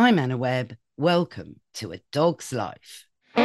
I'm Anna Webb. Welcome to A Dog's Life. Hey,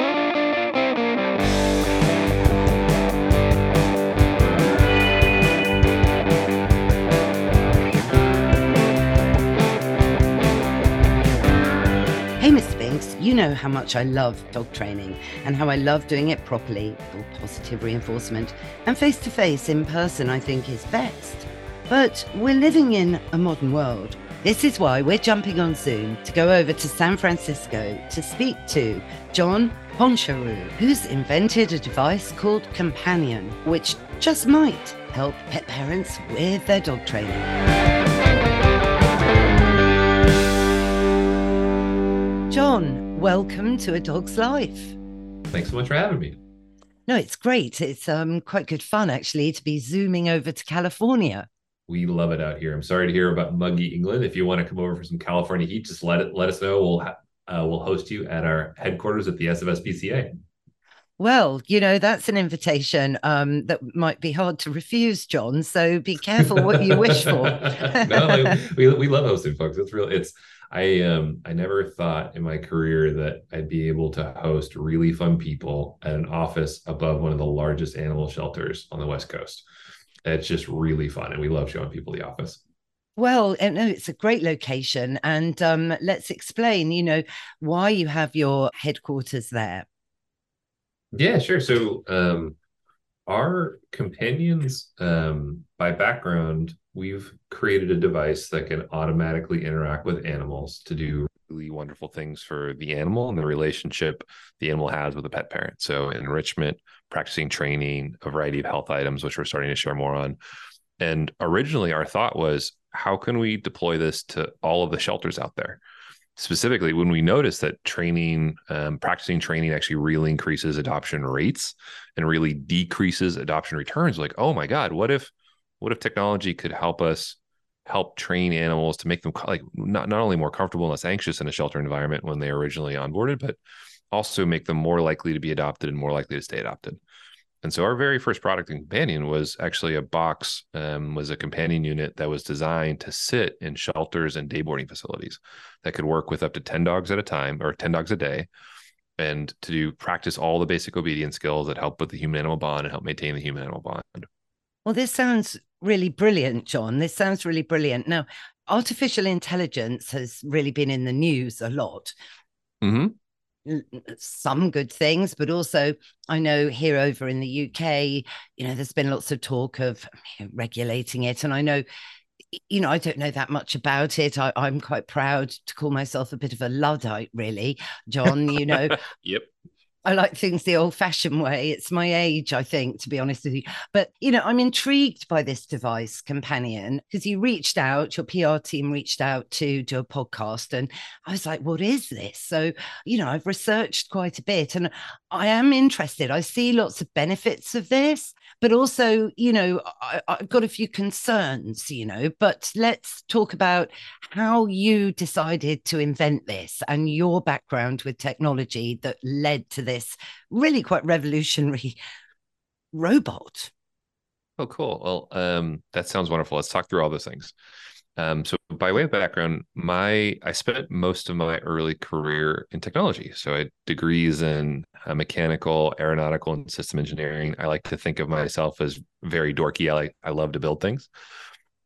Miss Spinks, you know how much I love dog training and how I love doing it properly, for positive reinforcement, and face to face in person, I think is best. But we're living in a modern world. This is why we're jumping on Zoom to go over to San Francisco to speak to John Honchariw, who's invented a device called Companion, which just might help pet parents with their dog training. John, welcome to A Dog's Life. Thanks so much for having me. No, it's great. It's um, quite good fun, actually, to be zooming over to California. We love it out here. I'm sorry to hear about muggy England. If you want to come over for some California heat, just let it let us know. We'll uh, we'll host you at our headquarters at the SFSPCA. Well, you know, that's an invitation um, that might be hard to refuse, John. So be careful what you wish for. no, we, we love hosting folks. It's real. It's I um I never thought in my career that I'd be able to host really fun people at an office above one of the largest animal shelters on the West Coast. It's just really fun, and we love showing people the office. Well, no, it's a great location, and um, let's explain. You know why you have your headquarters there. Yeah, sure. So um, our companions, um, by background, we've created a device that can automatically interact with animals to do really wonderful things for the animal and the relationship the animal has with the pet parent. So enrichment, practicing training, a variety of health items, which we're starting to share more on. And originally, our thought was, how can we deploy this to all of the shelters out there? specifically when we noticed that training um, practicing training actually really increases adoption rates and really decreases adoption returns like oh my god what if what if technology could help us help train animals to make them like not, not only more comfortable and less anxious in a shelter environment when they originally onboarded but also make them more likely to be adopted and more likely to stay adopted and so our very first product and companion was actually a box, um, was a companion unit that was designed to sit in shelters and day boarding facilities that could work with up to 10 dogs at a time or 10 dogs a day and to do practice all the basic obedience skills that help with the human animal bond and help maintain the human animal bond. Well, this sounds really brilliant, John. This sounds really brilliant. Now, artificial intelligence has really been in the news a lot. Mm-hmm some good things, but also I know here over in the UK, you know, there's been lots of talk of regulating it. And I know, you know, I don't know that much about it. I, I'm quite proud to call myself a bit of a Luddite, really, John. You know, yep. I like things the old fashioned way. It's my age, I think, to be honest with you. But, you know, I'm intrigued by this device, Companion, because you reached out, your PR team reached out to do a podcast. And I was like, what is this? So, you know, I've researched quite a bit and I am interested. I see lots of benefits of this but also, you know, I, have got a few concerns, you know, but let's talk about how you decided to invent this and your background with technology that led to this really quite revolutionary robot. Oh, cool. Well, um, that sounds wonderful. Let's talk through all those things. Um, so by way of background, my I spent most of my early career in technology. So I had degrees in uh, mechanical, aeronautical, and system engineering. I like to think of myself as very dorky. I like I love to build things,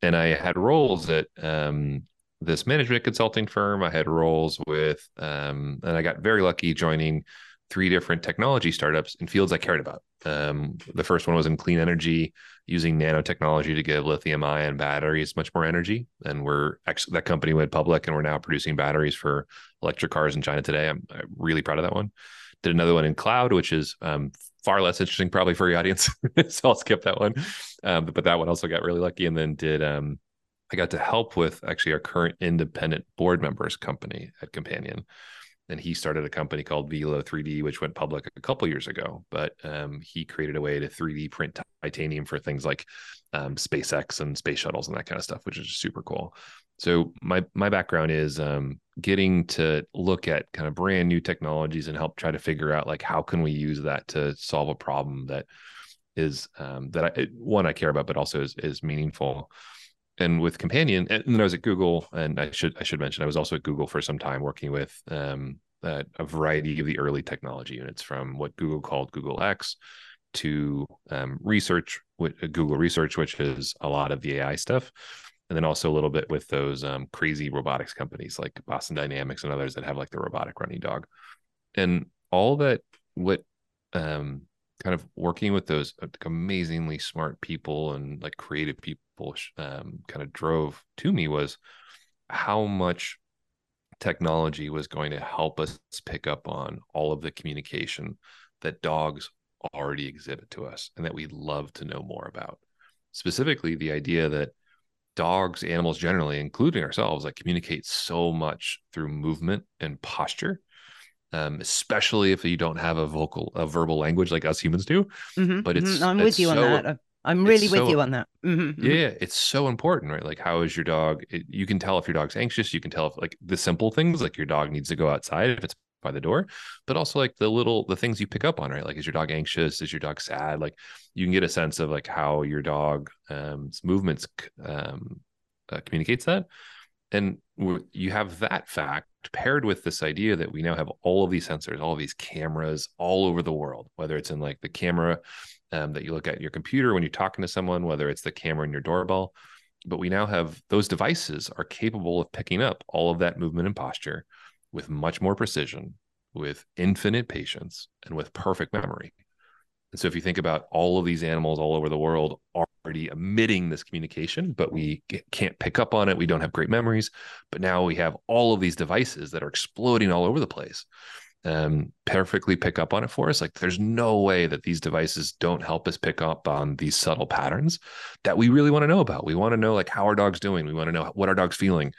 and I had roles at um, this management consulting firm. I had roles with, um, and I got very lucky joining three different technology startups in fields I cared about. Um, the first one was in clean energy, using nanotechnology to give lithium ion batteries much more energy. And we're actually that company went public, and we're now producing batteries for electric cars in China today. I'm, I'm really proud of that one. Did another one in cloud, which is um, far less interesting probably for your audience, so I'll skip that one. Um, but that one also got really lucky, and then did um, I got to help with actually our current independent board members company at Companion and he started a company called Velo 3D, which went public a couple years ago. But um, he created a way to 3D print titanium for things like um, SpaceX and space shuttles and that kind of stuff, which is super cool. So my my background is um, getting to look at kind of brand new technologies and help try to figure out like how can we use that to solve a problem that is um, that I, one I care about, but also is is meaningful. And with companion and then i was at google and i should i should mention i was also at google for some time working with um, a, a variety of the early technology units from what google called google x to um, research with uh, google research which is a lot of the ai stuff and then also a little bit with those um, crazy robotics companies like boston dynamics and others that have like the robotic running dog. And all that what um, kind of working with those uh, amazingly smart people and like creative people um, kind of drove to me was how much technology was going to help us pick up on all of the communication that dogs already exhibit to us and that we'd love to know more about. Specifically, the idea that dogs, animals generally, including ourselves, like communicate so much through movement and posture um, especially if you don't have a vocal, a verbal language like us humans do. Mm-hmm, but it's, mm-hmm. I'm it's with you so, on that. I'm really with so, you on that. Mm-hmm, yeah, it's so important, right? Like, how is your dog? It, you can tell if your dog's anxious. You can tell if, like, the simple things, like your dog needs to go outside if it's by the door, but also like the little the things you pick up on, right? Like, is your dog anxious? Is your dog sad? Like, you can get a sense of like how your dog um, movements um, uh, communicates that and you have that fact paired with this idea that we now have all of these sensors all of these cameras all over the world whether it's in like the camera um, that you look at your computer when you're talking to someone whether it's the camera in your doorbell but we now have those devices are capable of picking up all of that movement and posture with much more precision with infinite patience and with perfect memory. And so if you think about all of these animals all over the world already emitting this communication, but we can't pick up on it, we don't have great memories. But now we have all of these devices that are exploding all over the place. Um, perfectly pick up on it for us. Like there's no way that these devices don't help us pick up on these subtle patterns that we really want to know about. We want to know like how our dog's doing. We want to know what our dog's feeling.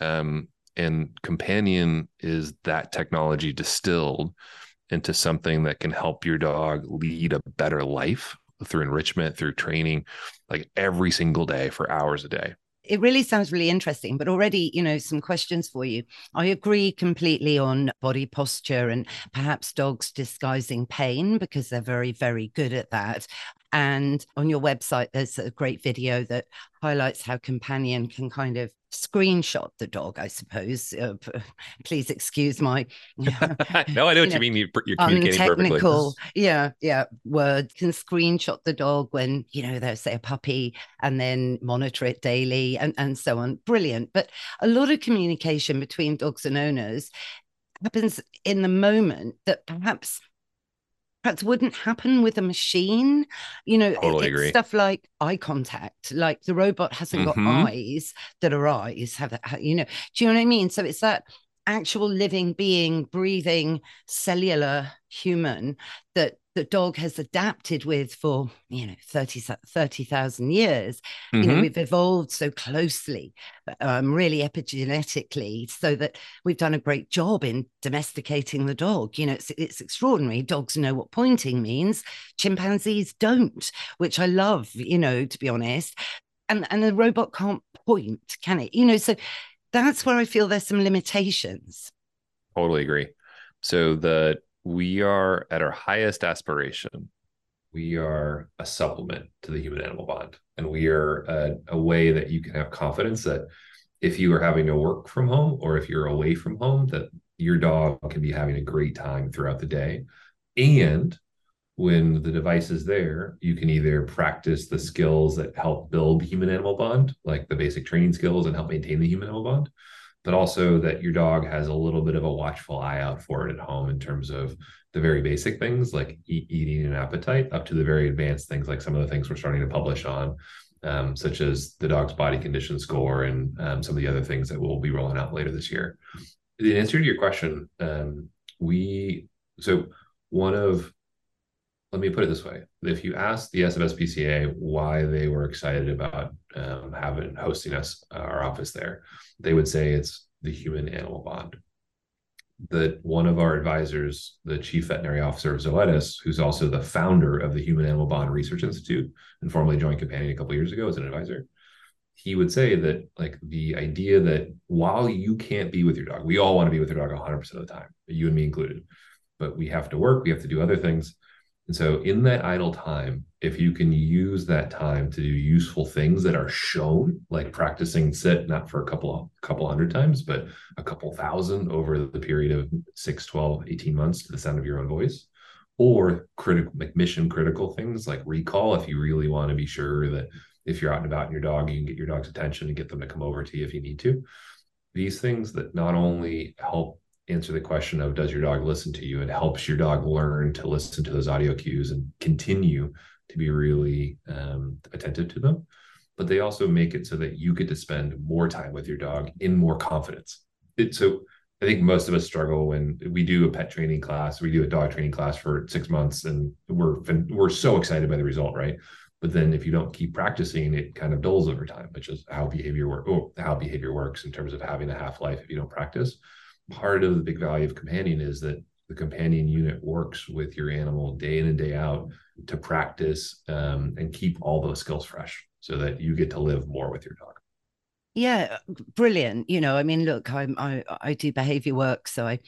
Um, and companion is that technology distilled into something that can help your dog lead a better life through enrichment, through training, like every single day for hours a day. It really sounds really interesting, but already, you know, some questions for you. I agree completely on body posture and perhaps dogs disguising pain because they're very, very good at that. And on your website, there's a great video that highlights how Companion can kind of screenshot the dog, I suppose. Uh, please excuse my. no, I know what you, mean. You're, you're communicating technical, yeah, yeah. Word can screenshot the dog when you know there's say a puppy, and then monitor it daily, and and so on. Brilliant. But a lot of communication between dogs and owners happens in the moment that perhaps perhaps wouldn't happen with a machine. You know, totally agree. stuff like eye contact, like the robot hasn't mm-hmm. got eyes that are eyes, have, that, you know, do you know what I mean? So it's that actual living being, breathing, cellular human that the dog has adapted with for you know 30 30,000 years mm-hmm. you know mm-hmm. we've evolved so closely um, really epigenetically so that we've done a great job in domesticating the dog you know it's, it's extraordinary dogs know what pointing means chimpanzees don't which i love you know to be honest and and a robot can't point can it you know so that's where i feel there's some limitations totally agree so the we are at our highest aspiration. We are a supplement to the human animal bond. And we are a, a, way that you can have confidence that if you are having to work from home or if you're away from home, that your dog can be having a great time throughout the day. And when the device is there, you can either practice the skills that help build human animal bond, like the basic training skills and help maintain the human animal bond, but also that your dog has a little bit of a watchful eye out for it at home in terms of the very basic things like eat, eating and appetite up to the very advanced things like some of the things we're starting to publish on um, such as the dog's body condition score and um, some of the other things that we'll be rolling out later this year. In answer to your question um, we so one of let me put it this way. If you ask the sfspca why they were excited about um, having hosting us uh, our office there they would say it's the human animal bond. That one of our advisors the chief veterinary officer of zoetis who's also the founder of the human animal bond research institute and formerly joined companion a couple years ago as an advisor he would say that like the idea that while you can't be with your dog we all want to be with your dog 100% of the time you and me included but we have to work we have to do other things and so in that idle time, if you can use that time to do useful things that are shown like practicing sit not for a couple couple hundred times but a couple thousand over the period of 6 12 18 months to the sound of your own voice or critical like mission critical things like recall if you really want to be sure that if you're out and about and your dog you can get your dog's attention and get them to come over to you if you need to. These things that not only help answer the question of does your dog listen to you? It helps your dog learn to listen to those audio cues and continue to be really um, attentive to them. But they also make it so that you get to spend more time with your dog in more confidence. It, so i think most of us struggle when we do a pet training class we do a dog training class for six months and we're we're so excited by the result right? But then if you don't keep practicing it kind of dulls over time which is how behavior work oh, how behavior works in terms of having a half life if you don't practice part of the big value of companion is that the companion unit works with your animal day in and day out to practice um, and keep all those skills fresh so that you get to live more with your dog. Yeah brilliant. You know i mean look i'm i, I do behavior work so i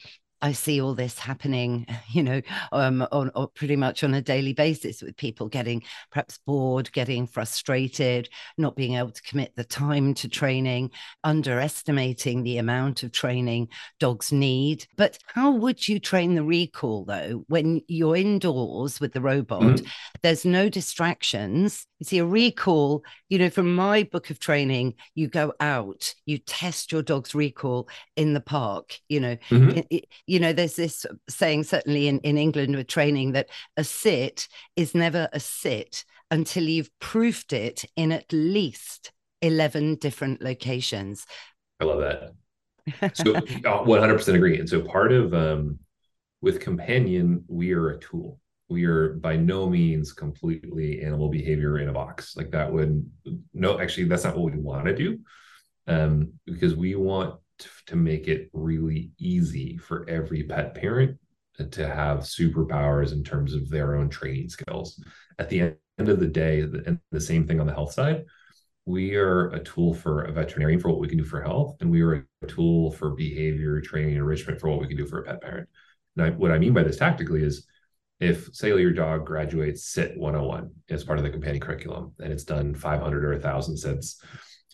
I see all this happening, you know, um, on, on, pretty much on a daily basis with people getting perhaps bored, getting frustrated, not being able to commit the time to training, underestimating the amount of training dogs need. But how would you train the recall though when you're indoors with the robot? Mm-hmm. There's no distractions. You see, a recall, you know, from my book of training, you go out, you test your dog's recall in the park, you know. Mm-hmm. It, you know, there's this saying, certainly in, in England with training, that a sit is never a sit until you've proofed it in at least 11 different locations. I love that. So 100% agree. And so part of, um, with companion, we are a tool. We are by no means completely animal behavior in a box. Like that would no, actually, that's not what we want to do. Um, because we want to make it really easy for every pet parent to have superpowers in terms of their own training skills. At the end of the day, and the same thing on the health side, we are a tool for a veterinarian for what we can do for health, and we are a tool for behavior training enrichment for what we can do for a pet parent. Now, what I mean by this tactically is if, say, your dog graduates SIT 101 as part of the companion curriculum, and it's done 500 or 1,000 sits,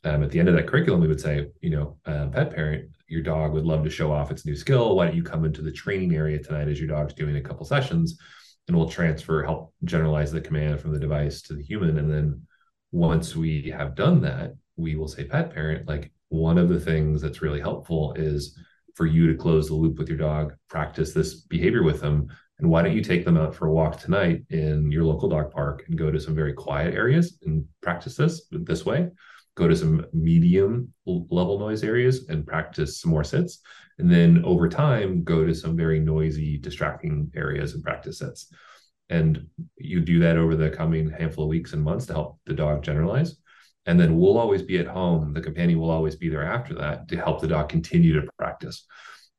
um, at the end of that curriculum, we would say, you know, uh, pet parent, your dog would love to show off its new skill. Why don't you come into the training area tonight as your dog's doing a couple sessions, and we'll transfer, help generalize the command from the device to the human. And then once we have done that, we will say, pet parent, like one of the things that's really helpful is for you to close the loop with your dog, practice this behavior with them. And why don't you take them out for a walk tonight in your local dog park and go to some very quiet areas and practice this this way? Go to some medium level noise areas and practice some more sits. And then over time, go to some very noisy, distracting areas and practice sits. And you do that over the coming handful of weeks and months to help the dog generalize. And then we'll always be at home. The companion will always be there after that to help the dog continue to practice.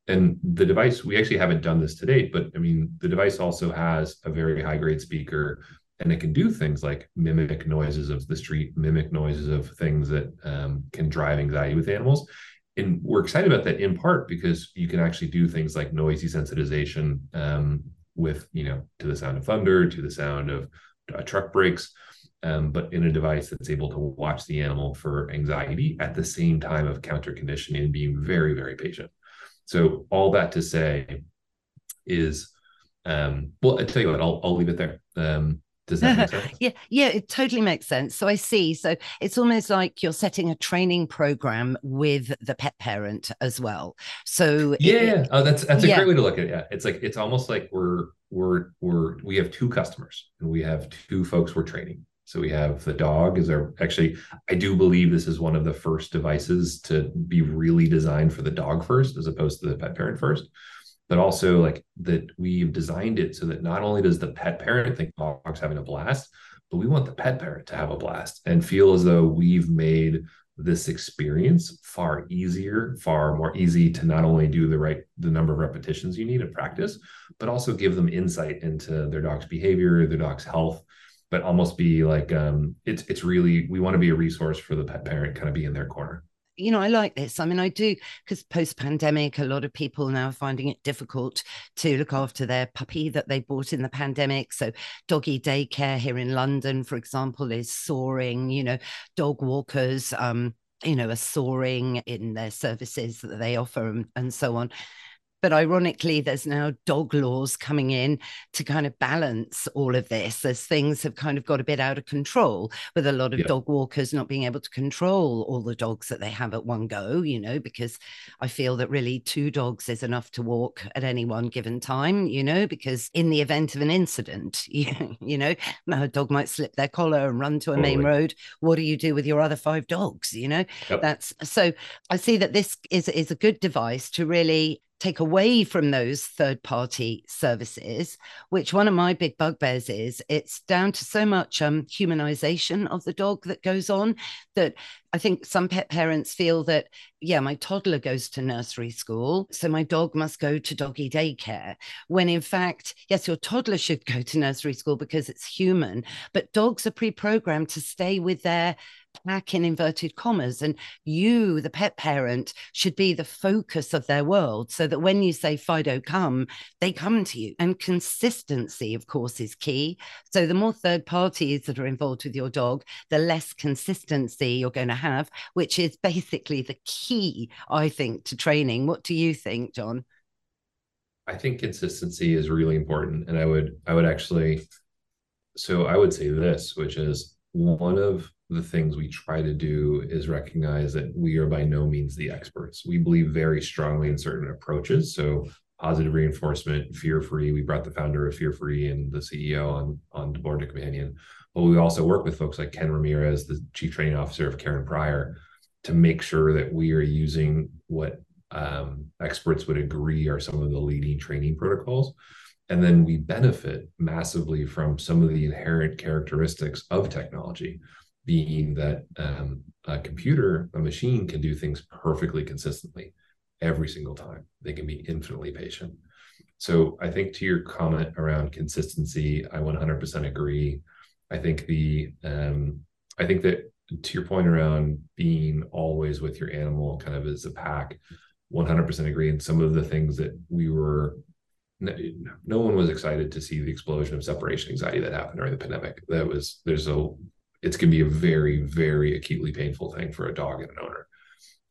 And the device, we actually haven't done this to date, but I mean, the device also has a very high grade speaker and it can do things like mimic noises of the street, mimic noises of things that um, can drive anxiety with animals. And we're excited about that in part because you can actually do things like noise desensitization um, with, you know, to the sound of thunder, to the sound of uh, truck brakes, um, but in a device that's able to watch the animal for anxiety at the same time of counter conditioning and being very, very patient. So all that to say is, um, well, I tell you what, I'll, I'll leave it there. Um, does that make sense? yeah, yeah, it totally makes sense. So I see. So it's almost like you're setting a training program with the pet parent as well. So yeah, it, oh, that's that's a yeah. great way to look at it. Yeah, it's like it's almost like we're we're we're we have two customers and we have two folks we're training. So we have the dog is our actually I do believe this is one of the first devices to be really designed for the dog first as opposed to the pet parent first but also like that we've designed it so that not only does the pet parent think dog's having a blast, but we want the pet parent to have a blast and feel as though we've made this experience far easier, far more easy to not only do the right the number of repetitions you need in practice, but also give them insight into their dog's behavior, their dog's health, but almost be like um, it's it's really we want to be a resource for the pet parent, kind of be in their corner. You know, I like this. I mean, I do because post pandemic, a lot of people now are finding it difficult to look after their puppy that they bought in the pandemic. So, doggy daycare here in London, for example, is soaring. You know, dog walkers, um, you know, are soaring in their services that they offer and, and so on. But ironically, there's now dog laws coming in to kind of balance all of this as things have kind of got a bit out of control with a lot of yeah. dog walkers not being able to control all the dogs that they have at one go, you know, because I feel that really two dogs is enough to walk at any one given time, you know, because in the event of an incident, you, you know, a dog might slip their collar and run to a main road. What do you do with your other five dogs? You know, yep. that's so I see that this is, is a good device to really take away from those third party services, which one of my big bugbears is it's down to so much um, humanization of the dog that goes on that I think some pet parents feel that, yeah, my toddler goes to nursery school, so my dog must go to doggy daycare. When in fact, yes, your toddler should go to nursery school because it's human, but dogs are pre programmed to stay with their pack in inverted commas. And you, the pet parent, should be the focus of their world so that when you say Fido, come, they come to you. And consistency, of course, is key. So the more third parties that are involved with your dog, the less consistency you're going to have, which is basically the key, I think, to training. What do you think, John? I think consistency is really important. And I would, I would actually, so I would say this, which is one of the things we try to do is recognize that we are by no means the experts. We believe very strongly in certain approaches. So positive reinforcement, fear free. We brought the founder of Fear Free and the CEO on on the board to Companion. But we also work with folks like Ken Ramirez, the chief training officer of Karen Pryor, to make sure that we are using what um, experts would agree are some of the leading training protocols. And then we benefit massively from some of the inherent characteristics of technology being that um, a computer, a machine can do things perfectly consistently every single time. They can be infinitely patient. So I think to your comment around consistency, I 100% agree. I think the um, I think that to your point around being always with your animal, kind of as a pack, 100% agree. And some of the things that we were no, no, one was excited to see the explosion of separation anxiety that happened during the pandemic. That was there's a it's going to be a very, very acutely painful thing for a dog and an owner.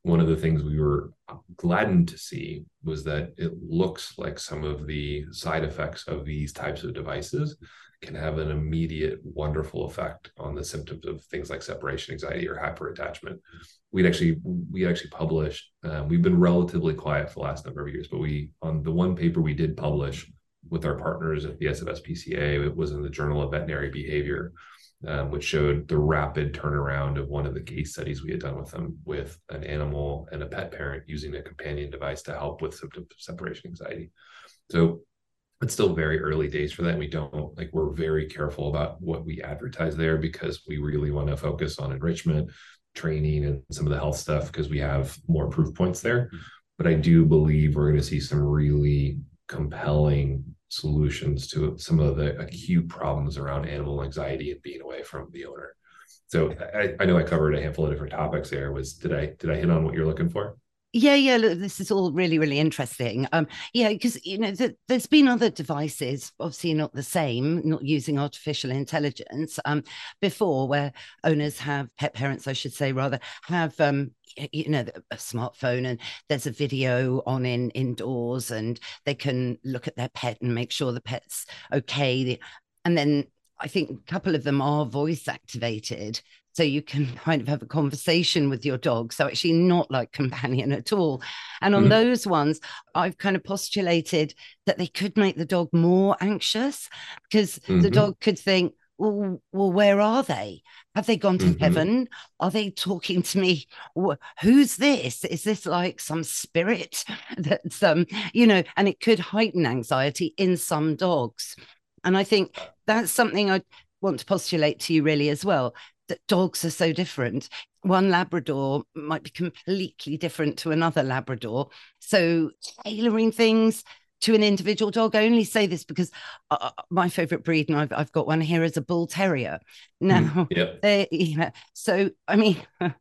One of the things we were gladdened to see was that it looks like some of the side effects of these types of devices can have an immediate wonderful effect on the symptoms of things like separation anxiety or hyperattachment. We'd actually we actually published. Um, we've been relatively quiet for the last number of years, but we on the one paper we did publish with our partners at the SFSPCA, it was in the Journal of Veterinary Behavior um, which showed the rapid turnaround of one of the case studies we had done with them with an animal and a pet parent using a companion device to help with symptoms of separation anxiety. So it's still very early days for that. We don't like we're very careful about what we advertise there because we really want to focus on enrichment, training, and some of the health stuff because we have more proof points there. But I do believe we're going to see some really compelling solutions to some of the acute problems around animal anxiety and being away from the owner. So I, I know I covered a handful of different topics there. Was did I did I hit on what you're looking for? Yeah, yeah. Look, this is all really, really interesting. Um, yeah, because you know, the, there's been other devices, obviously not the same, not using artificial intelligence, um, before where owners have pet parents, I should say, rather have um, you know a smartphone and there's a video on in indoors and they can look at their pet and make sure the pet's okay and then i think a couple of them are voice activated so you can kind of have a conversation with your dog so actually not like companion at all and on mm-hmm. those ones i've kind of postulated that they could make the dog more anxious because mm-hmm. the dog could think well, well, where are they? Have they gone to mm-hmm. heaven? Are they talking to me? Who's this? Is this like some spirit that's um, you know, and it could heighten anxiety in some dogs. And I think that's something I want to postulate to you really as well that dogs are so different. One Labrador might be completely different to another Labrador. So tailoring things to an individual dog. I only say this because uh, uh my favorite breed, and I've, I've got one here, is a bull terrier. Now, mm, yeah, so I mean,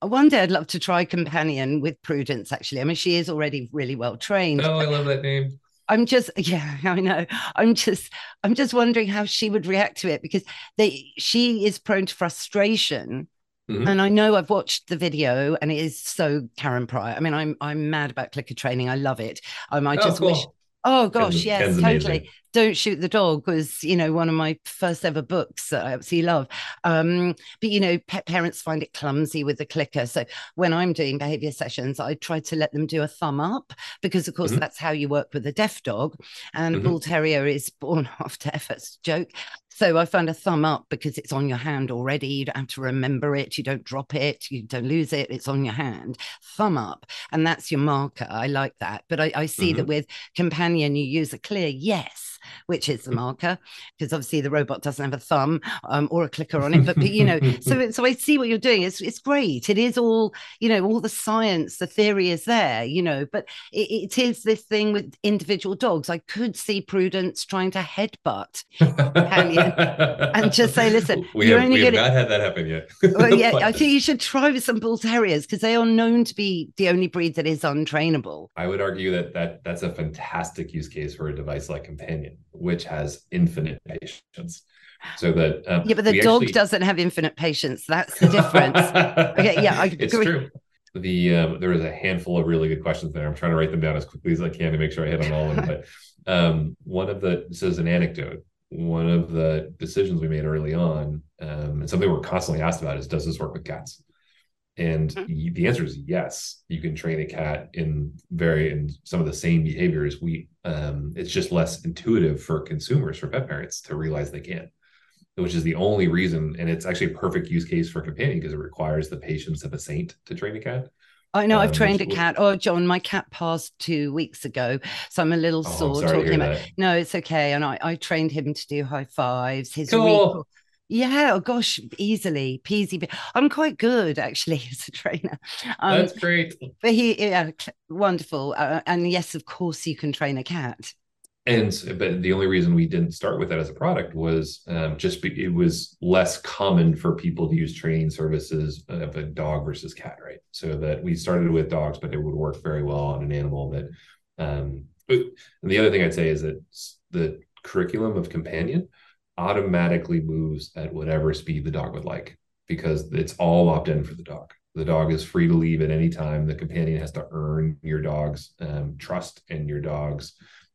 One day I'd love to try companion with Prudence. Actually, I mean, she is already really well trained. Oh, I love that name. I'm just yeah, I know. I'm just I'm just wondering how she would react to it because they she is prone to frustration. Mm-hmm. And I know I've watched the video and it is so Karen Pryor. I mean, I'm I'm mad about clicker training. I love it. Um, I oh, just cool. wish Oh gosh, Ken's, yes, Ken's totally. Amazing. Don't Shoot the Dog was, you know, one of my first ever books that I absolutely love. Um, but you know, pet parents find it clumsy with the clicker. So when I'm doing behavior sessions, I try to let them do a thumb up because, of course, mm-hmm. that's how you work with a deaf dog. And mm-hmm. Bull Terrier is born half deaf. That's a joke. So I found a thumb up because it's on your hand already. You don't have to remember it. You don't drop it. You don't lose it. It's on your hand. Thumb up. And that's your marker. I like that. But I, I see mm-hmm. that with Companion, you use a clear yes which is the mm. marker, because obviously the robot doesn't have a thumb um, or a clicker on it. But, but you know, so so I see what you're doing. It's it's great. It is all you know, all the science, the theory is there. You know, but it, it is this thing with individual dogs. I could see Prudence trying to headbutt companion and just say, listen, we have, we have not had that happen yet. well, yeah, I think you should try with some bull terriers because they are known to be the only breed that is untrainable. I would argue that that that's a fantastic use case for a device like Companion which has infinite patience. So that um, yeah, but the dog actually... doesn't have infinite patience. That's the difference. okay, yeah, I it's true. The um, there was a handful of really good questions there. I'm trying to write them down as quickly as I can to make sure I hit on all of them. But um, one of the this is an anecdote. One of the decisions we made early on, um, and something we're constantly asked about is, does this work with cats? And mm-hmm. the answer is yes. You can train a cat in very in some of the same behaviors. We um, it's just less intuitive for consumers, for pet parents to realize they can, which is the only reason. And it's actually a perfect use case for companion because it requires the patience of a saint to train a cat. I know um, I've trained a cat. Oh, John, my cat passed two weeks ago, so I'm a little oh, sore talking about. That. No, it's okay. And I, I trained him to do high fives. His cool. Yeah, oh gosh, easily peasy. I'm quite good actually as a trainer. Um, That's great. But he, yeah, wonderful. Uh, and yes, of course, you can train a cat. And but the only reason we didn't start with that as a product was um, just be, it was less common for people to use training services of a dog versus cat, right? So that we started with dogs, but it would work very well on an animal that. Um, and the other thing I'd say is that the curriculum of companion automatically moves at whatever speed the dog would like because it's all opt in for the dog. The dog is free to leave at any time. The companion has to earn your dog's um, trust and your dog's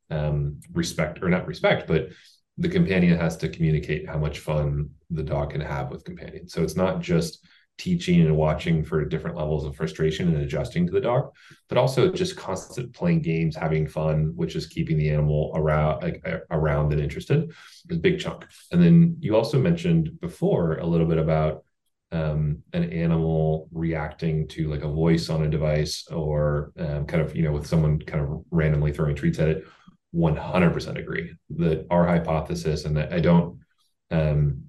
um, respect, or not respect, but the companion has to communicate how much fun the dog can have with companion. So it's not just teaching and watching for different levels of frustration and adjusting to the dog, but also just constant playing games, having fun, which is keeping the animal around like around and interested is a big chunk. And then you also mentioned before a little bit about um, an animal reacting to like a voice on a device or um, kind of you know with someone kind of randomly throwing treats at it 100% agree that our hypothesis and i don't um,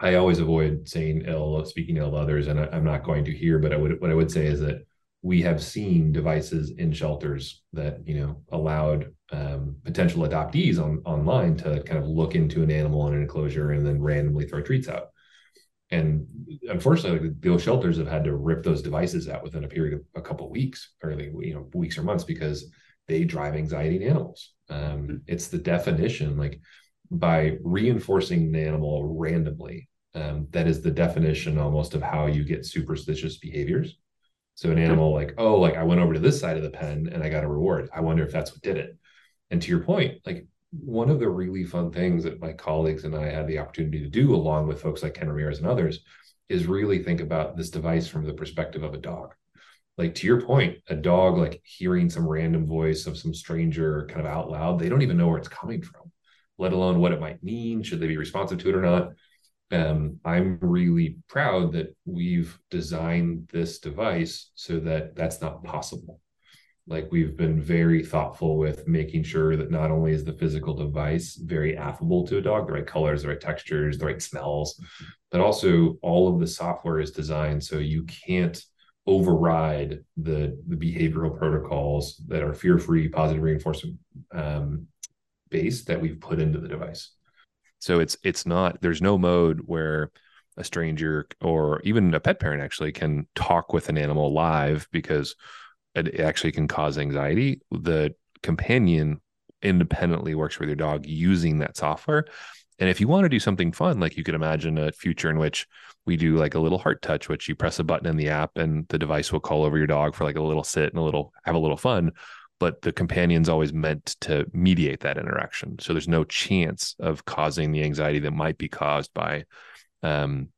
I always avoid saying ill, speaking ill of others, and I, am not going to here. But I would, what I would say is that we have seen devices in shelters that you know allowed um, potential adoptees on online to kind of look into an animal in an enclosure and then randomly throw treats out. And unfortunately, those shelters have had to rip those devices out within a period of a couple of weeks, or you know, weeks or months, because they drive anxiety in animals. Um, mm-hmm. It's the definition, like by reinforcing the animal randomly. Um, that is the definition almost of how you get superstitious behaviors. So an animal like, oh, like I went over to this side of the pen and I got a reward. I wonder if that's what did it. And to your point, like one of the really fun things that my colleagues and I had the opportunity to do, along with folks like Ken Ramirez and others, is really think about this device from the perspective of a dog. Like to your point, a dog like hearing some random voice of some stranger kind of out loud, they don't even know where it's coming from let alone what it might mean. Should they be responsive to it or not? Um, I'm really proud that we've designed this device so that that's not possible. Like we've been very thoughtful with making sure that not only is the physical device very affable to a dog, the right colors, the right textures, the right smells, but also all of the software is designed so you can't override the the behavioral protocols that are fear-free, positive reinforcement um, base that we've put into the device. So it's it's not there's no mode where a stranger or even a pet parent actually can talk with an animal live because it actually can cause anxiety. The companion independently works with your dog using that software. And if you want to do something fun, like you could imagine a future in which we do like a little heart touch, which you press a button in the app and the device will call over your dog for like a little sit and a little have a little fun. But the companion's always meant to mediate that interaction. So there's no chance of causing the anxiety that might be caused by um,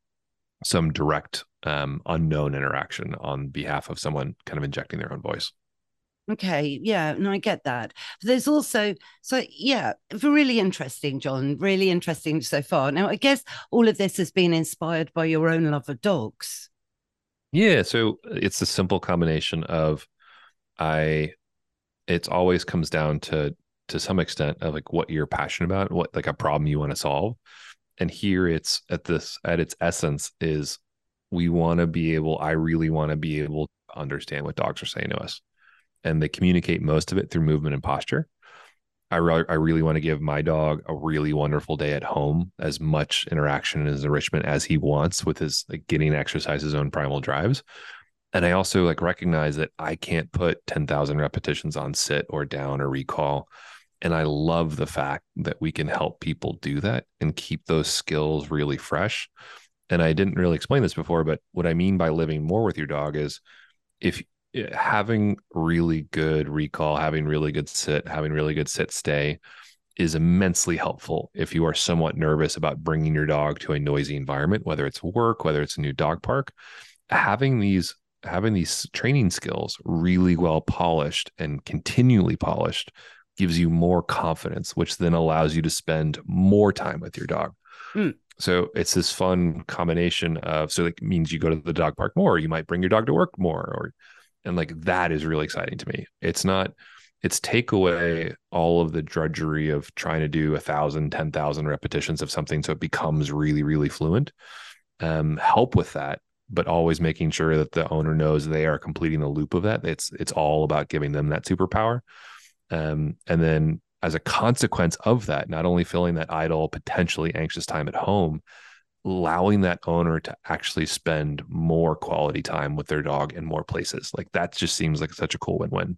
some direct um, unknown interaction on behalf of someone kind of injecting their own voice. Okay, yeah, no, I get that. But there's also so yeah, really interesting, John. Really interesting so far. Now, I guess all of this has been inspired by your own love of dogs. Yeah, so it's a simple combination of I. It's always comes down to to some extent of like what you're passionate about, what like a problem you want to solve, and here it's at this at its essence is we want to be able. I really want to be able to understand what dogs are saying to us and they communicate most of it through movement and posture. I, re- I really want to give my dog a really wonderful day at home, as much interaction and enrichment as he wants with his like getting exercise his own primal drives. And I also like recognize that I can't put 10,000 repetitions on sit or down or recall. And I love the fact that we can help people do that and keep those skills really fresh. And I didn't really explain this before, but what I mean by living more with your dog is if eh, having really good recall, having really good sit, having really good sit stay is immensely helpful if you are somewhat nervous about bringing your dog to a noisy environment, whether it's work, whether it's a new dog park. Having these having these training skills really well polished and continually polished gives you more confidence, which then allows you to spend more time with your dog. Mm. So it's this fun combination of so it means you go to the dog park more, you might bring your dog to work more, or and like that is really exciting to me it's not it's take away all of the drudgery of trying to do a thousand ten thousand repetitions of something so it becomes really really fluent um, help with that but always making sure that the owner knows they are completing the loop of that it's it's all about giving them that superpower um, and then as a consequence of that not only filling that idle potentially anxious time at home allowing that owner to actually spend more quality time with their dog in more places. Like that just seems like such a cool win-win.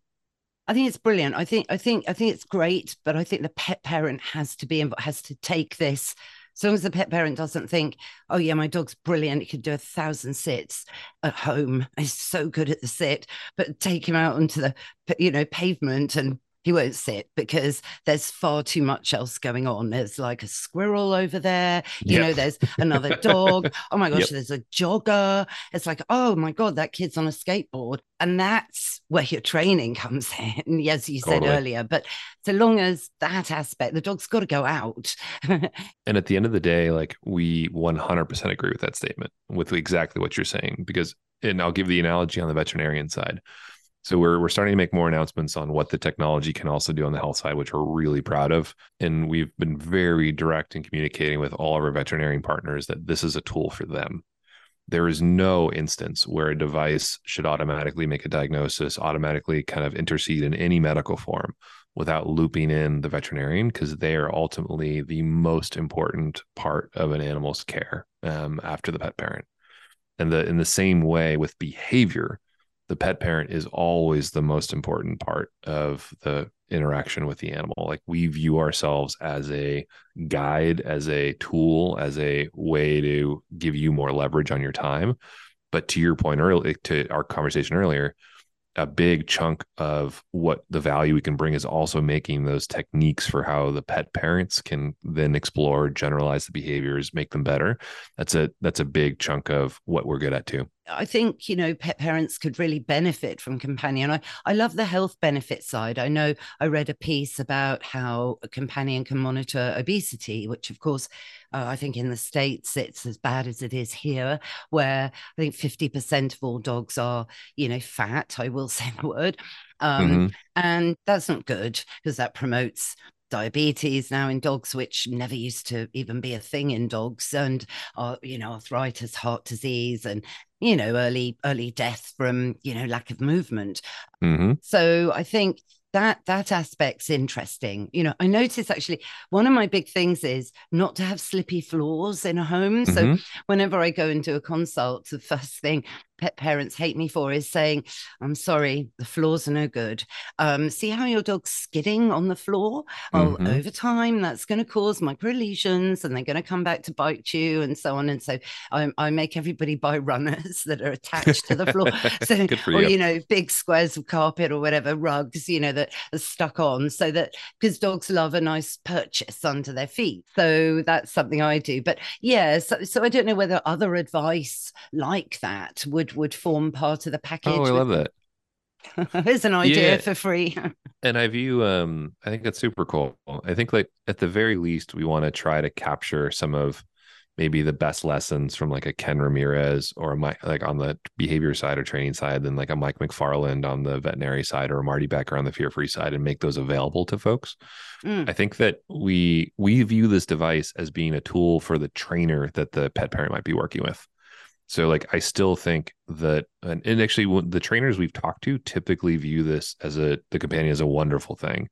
I think it's brilliant. I think I think I think it's great, but I think the pet parent has to be has to take this. As long as the pet parent doesn't think, "Oh yeah, my dog's brilliant. He could do a thousand sits at home. He's so good at the sit," but take him out onto the you know pavement and he won't sit because there's far too much else going on. There's like a squirrel over there, you yep. know, there's another dog. Oh my gosh, yep. there's a jogger. It's like, oh my God, that kid's on a skateboard. And that's where your training comes in, as you said totally. earlier. But so long as that aspect, the dog's got to go out. and at the end of the day, like we 100% agree with that statement, with exactly what you're saying, because, and I'll give the analogy on the veterinarian side so we're we're starting to make more announcements on what the technology can also do on the health side, which we're really proud of. And we've been very direct in communicating with all of our veterinarian partners that this is a tool for them. There is no instance where a device should automatically make a diagnosis, automatically kind of intercede in any medical form without looping in the veterinarian because they are ultimately the most important part of an animal's care um, after the pet parent. And the in the same way with behavior, the pet parent is always the most important part of the interaction with the animal. Like we view ourselves as a guide, as a tool, as a way to give you more leverage on your time. But to your point earlier, to our conversation earlier, a big chunk of what the value we can bring is also making those techniques for how the pet parents can then explore generalize the behaviors make them better that's a that's a big chunk of what we're good at too I think, you know, pet parents could really benefit from companion. I, I love the health benefit side. I know I read a piece about how a companion can monitor obesity, which, of course, uh, I think in the States it's as bad as it is here, where I think 50% of all dogs are, you know, fat. I will say the word. Um, mm-hmm. And that's not good because that promotes diabetes now in dogs, which never used to even be a thing in dogs, and uh, you know arthritis, heart disease, and you know early early death from you know lack of movement. Mm-hmm. So I think that that aspect's interesting you know i notice actually one of my big things is not to have slippy floors in a home so Mhm. whenever i go and do a consult the first thing pet parents hate me for is saying i'm sorry the floors are no good. Um, see how your dog's skidding on the floor? Mhm. over time that's going to cause micro lesions and they're going to come back to bite you and so on. And so I, I make everybody buy runners that are attached to the floor. So or you. you know big squares of carpet or whatever rugs you know that are stuck on so that because dogs love a nice purchase under their feet. So that's something i do. But yeah so, so i don't know whether other advice like that would would form part of the package Oh, I love that. an idea Yeah. for free And I view um I think that's super cool. I think like at the very least we want to try to capture some of maybe the best lessons from like a Ken Ramirez or a Mike like on the behavior side or training side than like a Mike McFarland on the veterinary side or a Marty Becker on the fear free side and make those available to folks. Mm. I think that we we view this device as being a tool for the trainer that the pet parent might be working with. So like I still think that and, and actually the trainers we've talked to typically view this as a the companion as a wonderful thing.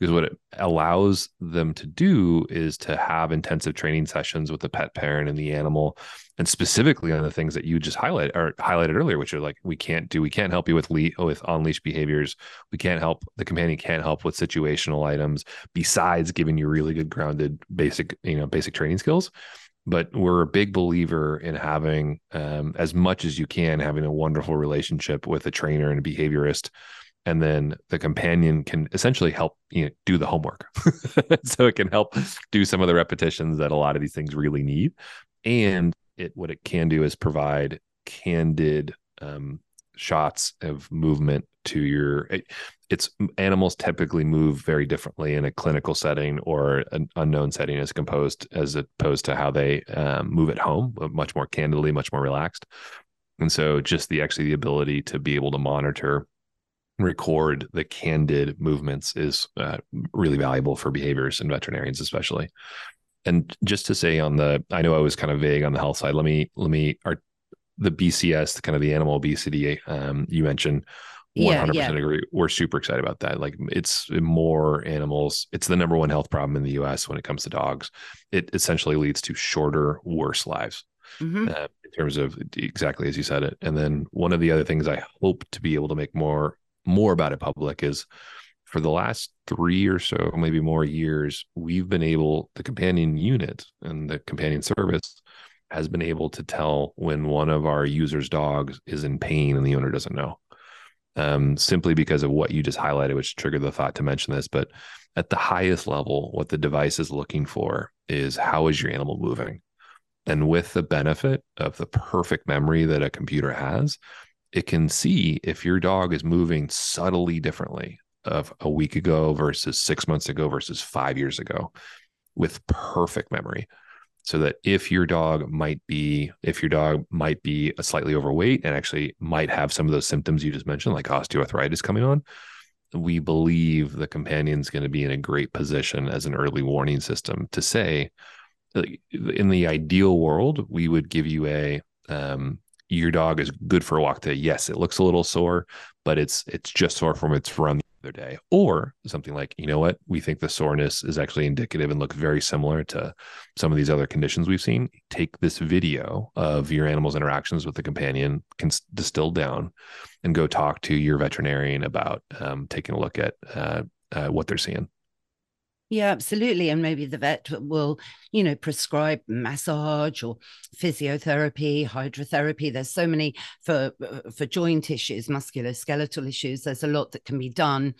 Because what it allows them to do is to have intensive training sessions with the pet parent and the animal. And specifically on the things that you just highlight or highlighted earlier which are like we can't do we can't help you with le- with on leash behaviors. We can't help the companion can't help with situational items besides giving you really good grounded basic you know basic training skills but we're a big believer in having um, as much as you can having a wonderful relationship with a trainer and a behaviorist. And then the companion can essentially help you know do the homework. So it can help do some of the repetitions that a lot of these things really need. And it what it can do is provide candid um, shots of movement to your it, it's animals typically move very differently in a clinical setting or an unknown setting as composed as opposed to how they um, move at home uh, much more candidly much more relaxed. And so just the actually the ability to be able to monitor record the candid movements is uh, really valuable for behaviors and veterinarians especially. And just to say on the i know i was kind of vague on the health side. Let me let me our the bcs the kind of the animal obesity um, you mentioned 100% Yeah, yeah. agree we're super excited about that like it's more animals it's the number one health problem in the us when it comes to dogs it essentially leads to shorter worse lives Mhm. uh, in terms of exactly as you said it. And then one of the other things I hope to be able to make more more about it public is for the last three or so, maybe more years, we've been able the companion unit and the companion service has been able to tell when one of our users' dogs is in pain and the owner doesn't know. Um, simply because of what you just highlighted, which triggered the thought to mention this. But at the highest level, what the device is looking for is how is your animal moving? And with the benefit of the perfect memory that a computer has, it can see if your dog is moving subtly differently of a week ago versus six months ago versus five years ago with perfect memory. So that if your dog might be, if your dog might be a slightly overweight and actually might have some of those symptoms you just mentioned, like osteoarthritis coming on, we believe the companion's going to be in a great position as an early warning system to say, in the ideal world, we would give you a um, your dog is good for a walk today. Yes, it looks a little sore, but it's it's just sore from its run other day. Or something like, you know what, we think the soreness is actually indicative and look very similar to some of these other conditions we've seen. Take this video of your animal's interactions with the companion, can distill down, and go talk to your veterinarian about um, taking a look at uh, uh, what they're seeing. Yeah, absolutely. And maybe the vet will, you know, prescribe massage or physiotherapy, hydrotherapy. There's so many for uh, for joint issues, musculoskeletal issues. There's a lot that can be done,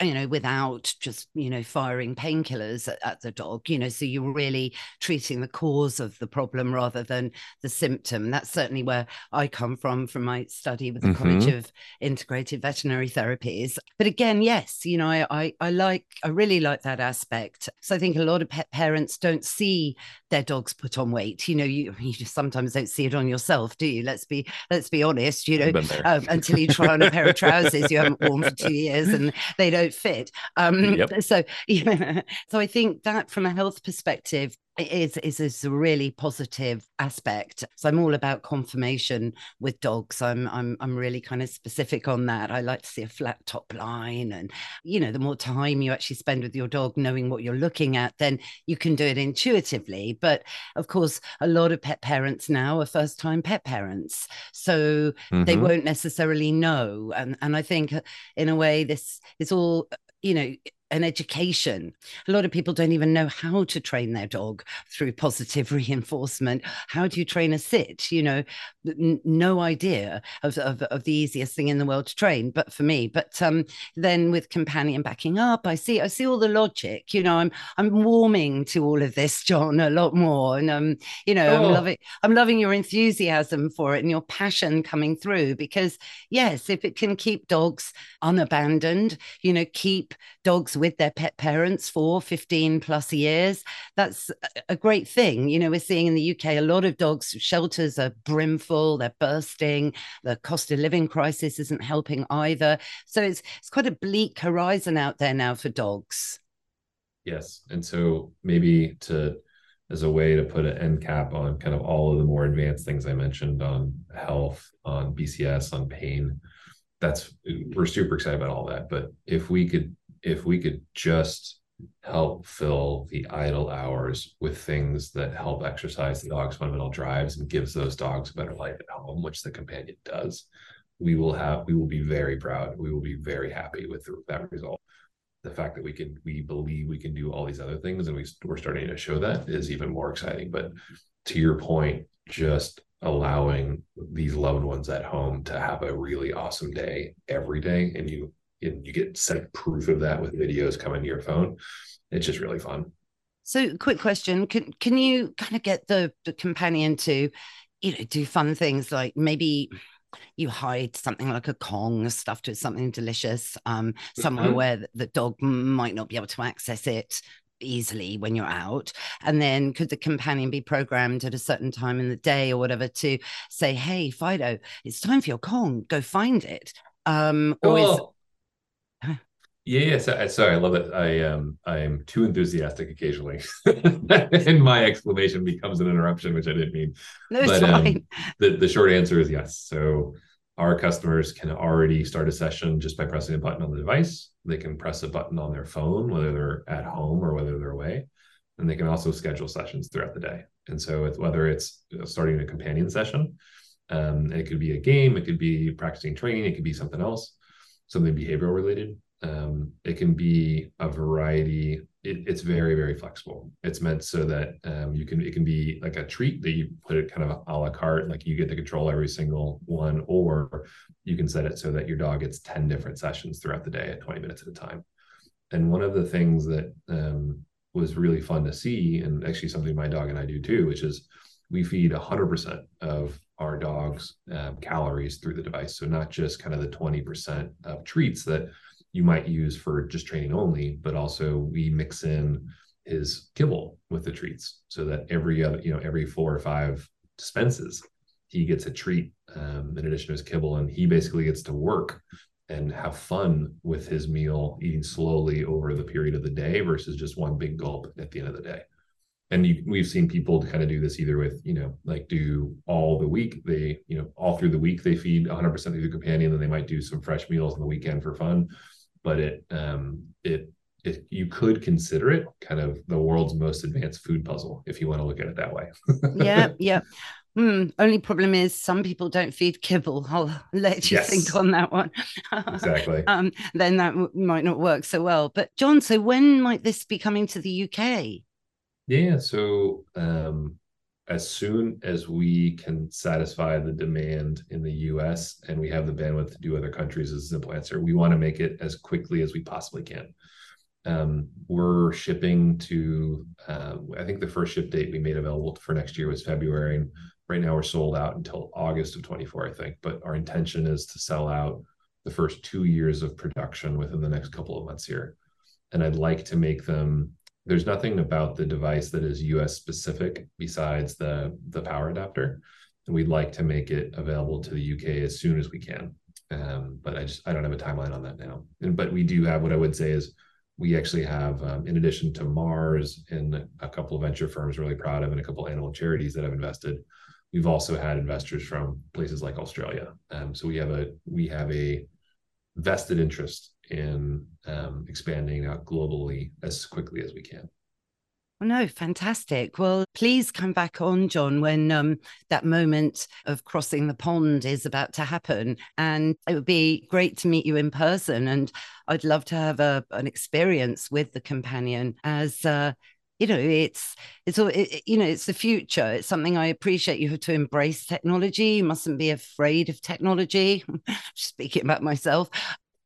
you know, without just, you know, firing painkillers at, at the dog, you know, so you're really treating the cause of the problem rather than the symptom. That's certainly where I come from from my study with the College Mhm. of Integrated Veterinary Therapies. But again, yes, you know, I, I I like I really like that aspect. So I think a lot of pet parents don't see their dogs put on weight. You know, you you just sometimes don't see it on yourself, do you? Let's be let's be honest. You know, I've been there. um, until you try on a pair of trousers you haven't worn for two years and they don't fit. Um, Yep. So, yeah. so I think that from a health perspective, is, is is a really positive aspect. So I'm all about conformation with dogs. I'm I'm I'm really kind of specific on that. I like to see a flat top line, and you know, the more time you actually spend with your dog, knowing what you're looking at, then you can do it intuitively. But of course, a lot of pet parents now are first time pet parents, so mm-hmm. they won't necessarily know. And and I think in a way, this is all you know an education. A lot of people don't even know how to train their dog through positive reinforcement. How do you train a sit? You know, n- no idea of, of, of, the easiest thing in the world to train, but for me. But um, then with companion backing up, I see I see all the logic. You know, I'm I'm warming to all of this, John, a lot more, and um, you know, oh. I'm loving I'm loving your enthusiasm for it and your passion coming through. Because yes, if it can keep dogs unabandoned, you know, keep dogs with their pet parents for 15 plus years. That's a great thing. You know, we're seeing in the UK a lot of dogs shelters are brimful, they're bursting. The cost of living crisis isn't helping either. So it's it's quite a bleak horizon out there now for dogs. Yes. And so maybe to as a way to put an end cap on kind of all of the more advanced things I mentioned on health, on BCS, on pain. That's we're super excited about all that. But if we could if we could just help fill the idle hours with things that help exercise the dog's fundamental drives and gives those dogs a better life at home, which the companion does, we will have we will be very proud. We will be very happy with that result. The fact that we can we believe we can do all these other things and we, we're starting to show that is even more exciting. But to your point, just allowing these loved ones at home to have a really awesome day every day and you you get set proof of that with videos coming to your phone. It's just really fun. So, quick question: Can can you kind of get the the companion to, you know, do fun things like maybe you hide something like a Kong stuffed with something delicious um, somewhere mm-hmm. where the dog might not be able to access it easily when you're out and then could the companion be programmed at a certain time in the day or whatever to say hey fido it's time for your kong go find it um or is oh, yeah, yeah. So, sorry, I love it. I um I am too enthusiastic occasionally, and my exclamation becomes an interruption, which I didn't mean. No, but um, the the short answer is yes. So our customers can already start a session just by pressing a button on the device. They can press a button on their phone, whether they're at home or whether they're away, and they can also schedule sessions throughout the day. And so, it's, whether it's starting a companion session, um, it could be a game, it could be practicing training, it could be something else, something behavioral related um, it can be a variety it, it's very very flexible. It's meant so that um, you can it can be like a treat that you put it kind of a la carte like you get to control every single one or you can set it so that your dog gets 10 different sessions throughout the day at 20 minutes at a time. And one of the things that um, was really fun to see and actually something my dog and i do too which is we feed 100% of our dogs um, calories through the device. So not just kind of the 20% of treats that you might use for just training only, but also we mix in his kibble with the treats so that every other, you know, every four or five dispenses, he gets a treat um, in addition to his kibble. And he basically gets to work and have fun with his meal, eating slowly over the period of the day versus just one big gulp at the end of the day. And you, we've seen people kind of do this either with, you know, like do all the week. They, you know, all through the week they feed 100% of the companion, then they might do some fresh meals on the weekend for fun but it um, it it you could consider it kind of the world's most advanced food puzzle if you want to look at it that way. yeah, yeah. Mm, only problem is some people don't feed kibble. I'll let you yes. think on that one. exactly. Um, then that w- might not work so well. But John, so when might this be coming to the UK? Yeah, so um, as soon as we can satisfy the demand in the US and we have the bandwidth to do other countries is a simple answer. We want to make it as quickly as we possibly can. Um, we're shipping to, uh, I think the first ship date we made available for next year was February. And right now we're sold out until August of 24, I think. But our intention is to sell out the first two years of production within the next couple of months here. And I'd like to make them there's nothing about the device that is US specific besides the the power adapter. And we'd like to make it available to the UK as soon as we can. Um, but I just I don't have a timeline on that now. And but we do have what I would say is we actually have, um, in addition to Mars and a couple of venture firms, really proud of, and a couple of animal charities that have invested. We've also had investors from places like Australia. Um, so we have a we have a vested interest in um, expanding out globally as quickly as we can. Oh, no, fantastic. Well, please come back on, John, when um, that moment of crossing the pond is about to happen. And it would be great to meet you in person. And I'd love to have a, an experience with the companion as. Uh, you know it's it's all it, you know it's the future it's something i appreciate you have to embrace technology you mustn't be afraid of technology speaking about myself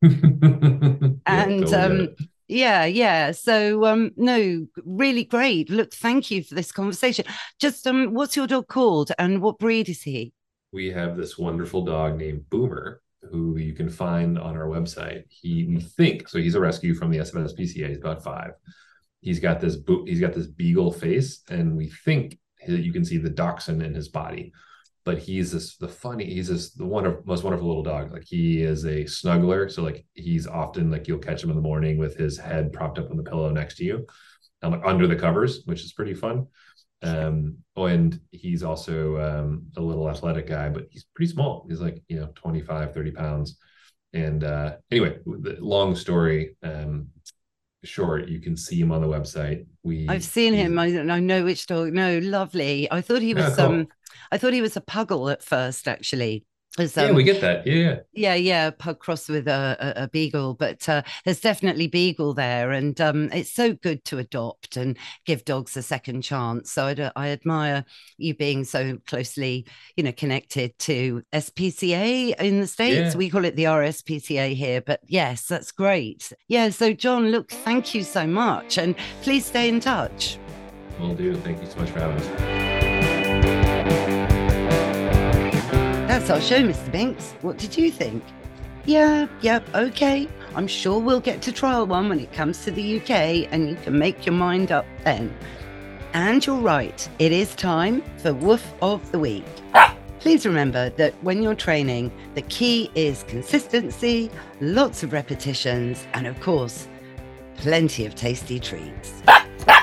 and totally um yeah, yeah. So um no, really great. Look, thank you for this conversation. Just um what's your dog called and what breed is he? We have this wonderful dog named Boomer who you can find on our website. He we think so he's a rescue from the SMSPCA. He's about 5. He's got this boot he's got this beagle face and we think that you can see the dachshund in his body but he's this the funny he's this the one most wonderful little dog. Like he is a snuggler so like he's often like you'll catch him in the morning with his head propped up on the pillow next to you and like under the covers which is pretty fun. Um oh and he's also um a little athletic guy but he's pretty small. He's like you know 25 30 pounds. And uh anyway the long story um short you can see him on the website. We i've seen him. I, I know which dog no lovely. I thought he was yeah, cool. um I thought he was a puggle at first, actually. As, um, yeah, we get that. Yeah, yeah, yeah. Pug cross with a, a, a beagle, but uh, there's definitely beagle there, and um, it's so good to adopt and give dogs a second chance. So I, I admire you being so closely, you know, connected to SPCA in the states. Yeah. We call it the RSPCA here, but yes, that's great. Yeah. So John, look, thank you so much, and please stay in touch. Will do. Thank you so much for having us. That's our show, Mr. Binks. What did you think? Yeah, yep, yeah, okay. I'm sure we'll get to trial one when it comes to the UK and you can make your mind up then. And you're right, it is time for Woof of the Week. Please remember that when you're training, the key is consistency, lots of repetitions, and of course, plenty of tasty treats.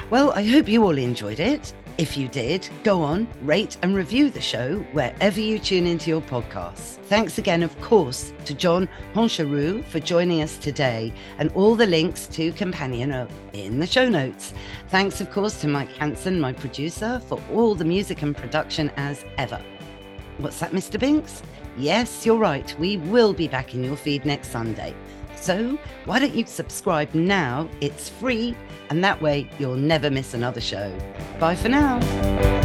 Well, I hope you all enjoyed it. If you did, go on, rate and review the show wherever you tune into your podcasts. Thanks again, of course, to John Honchariw for joining us today, and all the links to Companion are in the show notes. Thanks, of course, to Mike Hanson, my producer, for all the music and production as ever. What's that, Mr. Binks? Yes, you're right. We will be back in your feed next Sunday. So why don't you subscribe now? It's free, and that way you'll never miss another show. Bye for now.